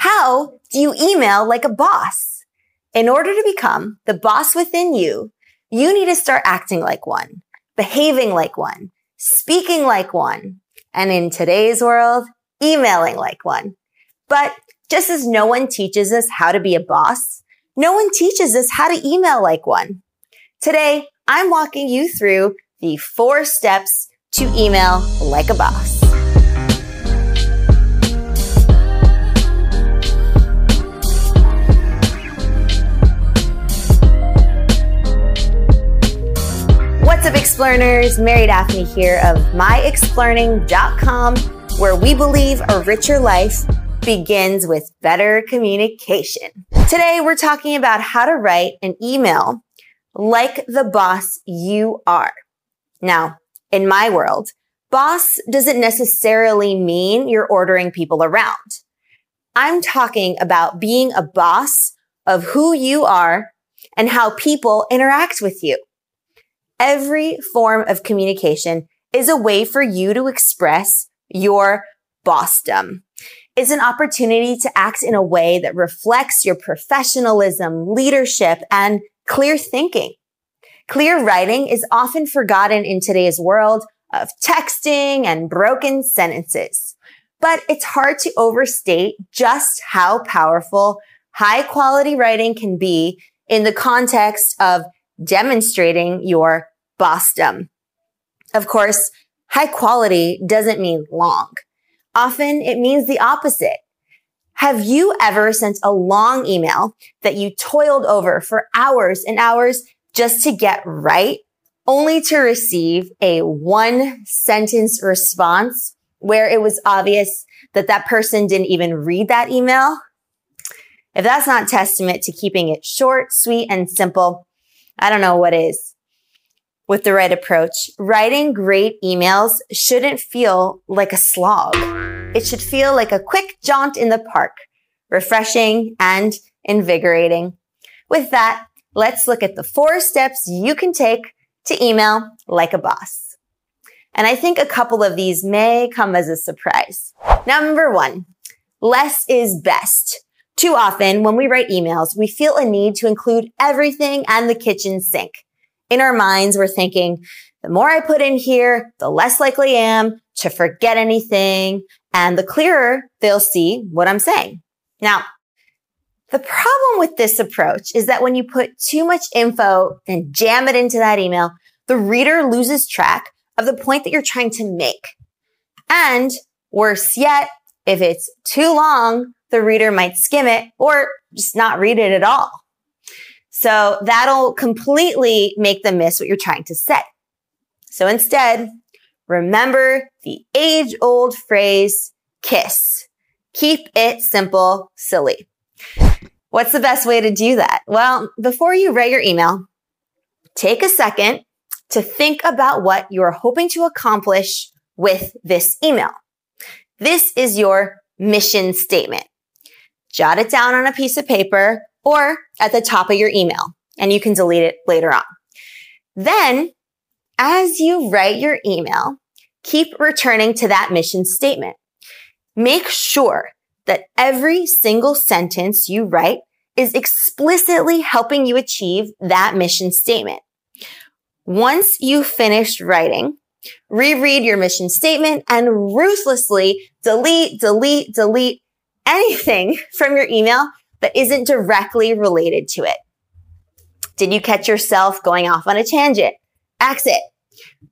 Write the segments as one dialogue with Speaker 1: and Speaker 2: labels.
Speaker 1: How do you email like a boss? In order to become the boss within you, you need to start acting like one, behaving like one, speaking like one, and in today's world, emailing like one. But just as no one teaches us how to be a boss, no one teaches us how to email like one. Today, I'm walking you through the four steps to email like a boss. What's up, Explearners? Mary Daphne here of myexplearning.com, where we believe a richer life begins with better communication. Today, we're talking about how to write an email like the boss you are. Now, in my world, boss doesn't necessarily mean you're ordering people around. I'm talking about being a boss of who you are and how people interact with you. Every form of communication is a way for you to express your bossdom. It's an opportunity to act in a way that reflects your professionalism, leadership, and clear thinking. Clear writing is often forgotten in today's world of texting and broken sentences. But it's hard to overstate just how powerful high quality writing can be in the context of demonstrating your bossdom. Of course, high quality doesn't mean long. Often it means the opposite. Have you ever sent a long email that you toiled over for hours and hours just to get right, only to receive a one sentence response where it was obvious that that person didn't even read that email? If that's not testament to keeping it short, sweet, and simple, I don't know what is with the right approach, writing great emails shouldn't feel like a slog. It should feel like a quick jaunt in the park, refreshing and invigorating. With that, let's look at the four steps you can take to email like a boss. And I think a couple of these may come as a surprise. Number one, less is best. Too often when we write emails, we feel a need to include everything and the kitchen sink in our minds, we're thinking, the more I put in here, the less likely I am to forget anything and the clearer they'll see what I'm saying. Now, the problem with this approach is that when you put too much info and jam it into that email, the reader loses track of the point that you're trying to make. And worse yet, if it's too long, the reader might skim it or just not read it at all. So that'll completely make them miss what you're trying to say. So instead, remember the age old phrase, kiss. Keep it simple, silly. What's the best way to do that? Well, before you write your email, take a second to think about what you're hoping to accomplish with this email. This is your mission statement. Jot it down on a piece of paper or at the top of your email and you can delete it later on. Then as you write your email, keep returning to that mission statement. Make sure that every single sentence you write is explicitly helping you achieve that mission statement. Once you've finished writing, reread your mission statement and ruthlessly delete, delete, delete anything from your email that isn't directly related to it. Did you catch yourself going off on a tangent? Exit.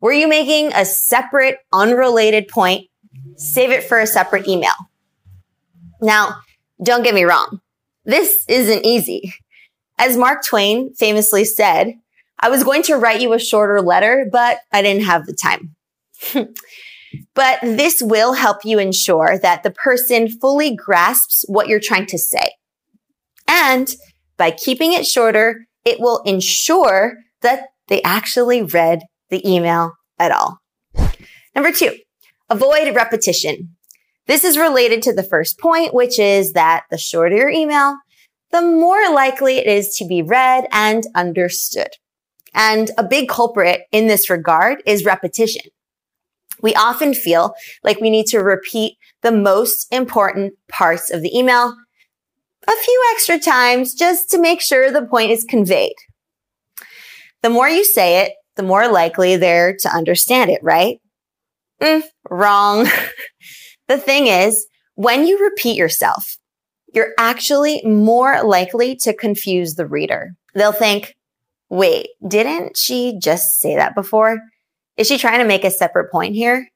Speaker 1: Were you making a separate, unrelated point? Save it for a separate email. Now, don't get me wrong. This isn't easy. As Mark Twain famously said, I was going to write you a shorter letter, but I didn't have the time. but this will help you ensure that the person fully grasps what you're trying to say. And by keeping it shorter, it will ensure that they actually read the email at all. Number two, avoid repetition. This is related to the first point, which is that the shorter your email, the more likely it is to be read and understood. And a big culprit in this regard is repetition. We often feel like we need to repeat the most important parts of the email a few extra times just to make sure the point is conveyed. The more you say it, the more likely they're to understand it, right? Mm, wrong. the thing is, when you repeat yourself, you're actually more likely to confuse the reader. They'll think, wait, didn't she just say that before? Is she trying to make a separate point here?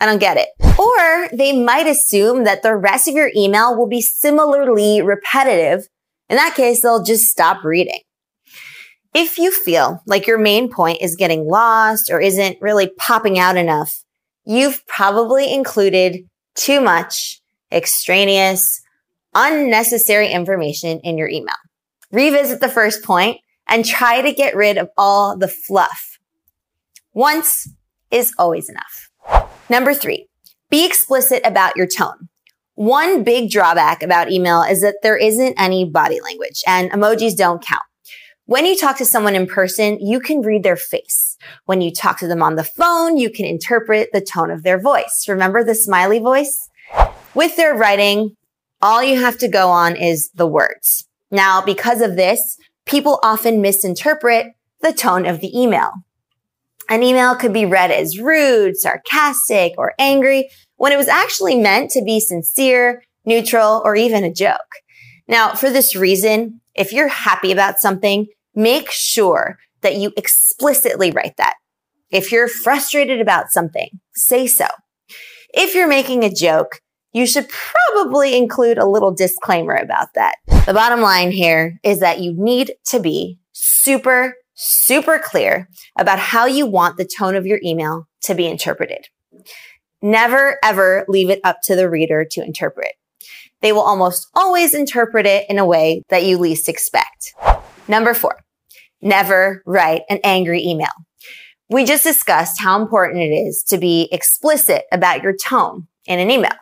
Speaker 1: I don't get it. Or they might assume that the rest of your email will be similarly repetitive. In that case, they'll just stop reading. If you feel like your main point is getting lost or isn't really popping out enough, you've probably included too much extraneous, unnecessary information in your email. Revisit the first point and try to get rid of all the fluff. Once is always enough. Number three, be explicit about your tone. One big drawback about email is that there isn't any body language and emojis don't count. When you talk to someone in person, you can read their face. When you talk to them on the phone, you can interpret the tone of their voice. Remember the smiley voice? With their writing, all you have to go on is the words. Now, because of this, people often misinterpret the tone of the email. An email could be read as rude, sarcastic, or angry when it was actually meant to be sincere, neutral, or even a joke. Now, for this reason, if you're happy about something, make sure that you explicitly write that. If you're frustrated about something, say so. If you're making a joke, you should probably include a little disclaimer about that. The bottom line here is that you need to be super super clear about how you want the tone of your email to be interpreted. Never ever leave it up to the reader to interpret. They will almost always interpret it in a way that you least expect. Number four, never write an angry email. We just discussed how important it is to be explicit about your tone in an email.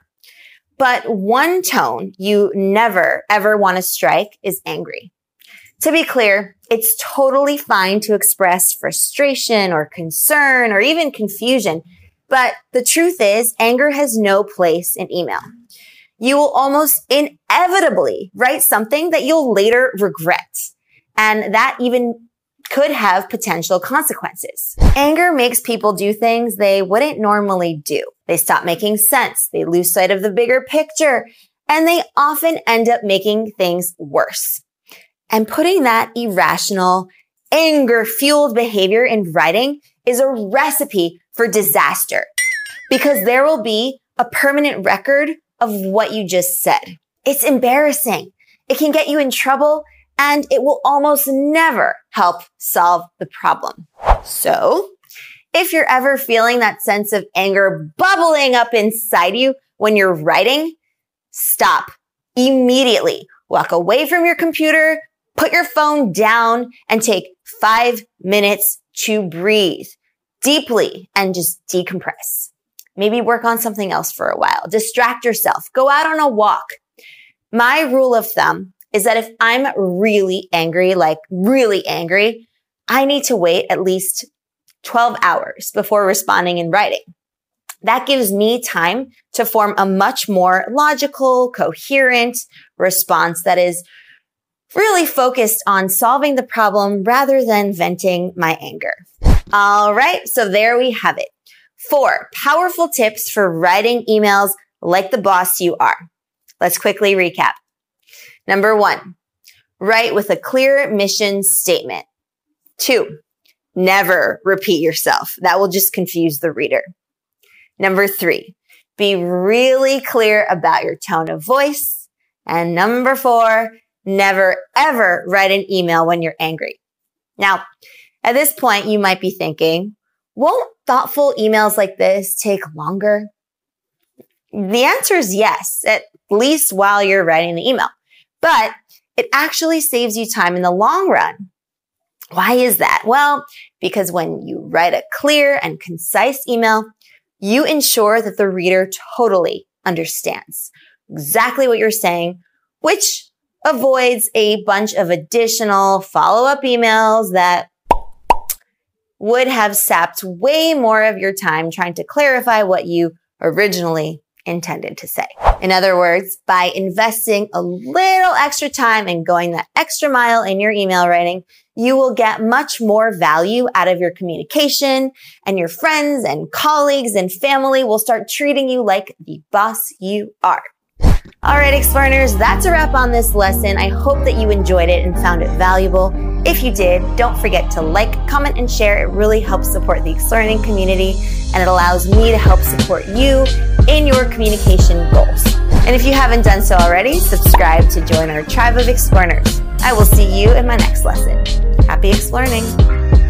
Speaker 1: But one tone you never ever want to strike is angry. To be clear, it's totally fine to express frustration or concern or even confusion. But the truth is anger has no place in email. You will almost inevitably write something that you'll later regret. And that even could have potential consequences. Anger makes people do things they wouldn't normally do. They stop making sense. They lose sight of the bigger picture and they often end up making things worse. And putting that irrational, anger fueled behavior in writing is a recipe for disaster because there will be a permanent record of what you just said. It's embarrassing. It can get you in trouble and it will almost never help solve the problem. So if you're ever feeling that sense of anger bubbling up inside you when you're writing, stop immediately. Walk away from your computer, Put your phone down and take five minutes to breathe deeply and just decompress. Maybe work on something else for a while. Distract yourself. Go out on a walk. My rule of thumb is that if I'm really angry, like really angry, I need to wait at least 12 hours before responding in writing. That gives me time to form a much more logical, coherent response that is really focused on solving the problem rather than venting my anger. All right. So there we have it. Four powerful tips for writing emails like the boss you are. Let's quickly recap. Number one, write with a clear mission statement. Two, never repeat yourself. That will just confuse the reader. Number three, be really clear about your tone of voice. And number four, never ever write an email when you're angry. Now, at this point, you might be thinking, won't thoughtful emails like this take longer? The answer is yes, at least while you're writing the email, but it actually saves you time in the long run. Why is that? Well, because when you write a clear and concise email, you ensure that the reader totally understands exactly what you're saying, which avoids a bunch of additional follow up emails that would have sapped way more of your time trying to clarify what you originally intended to say. In other words, by investing a little extra time and going that extra mile in your email writing, you will get much more value out of your communication and your friends and colleagues and family will start treating you like the boss you are. All right, Explearners, that's a wrap on this lesson. I hope that you enjoyed it and found it valuable. If you did, don't forget to like, comment, and share. It really helps support the Explearning community and it allows me to help support you in your communication goals. And if you haven't done so already, subscribe to join our tribe of Explearners. I will see you in my next lesson. Happy explearning!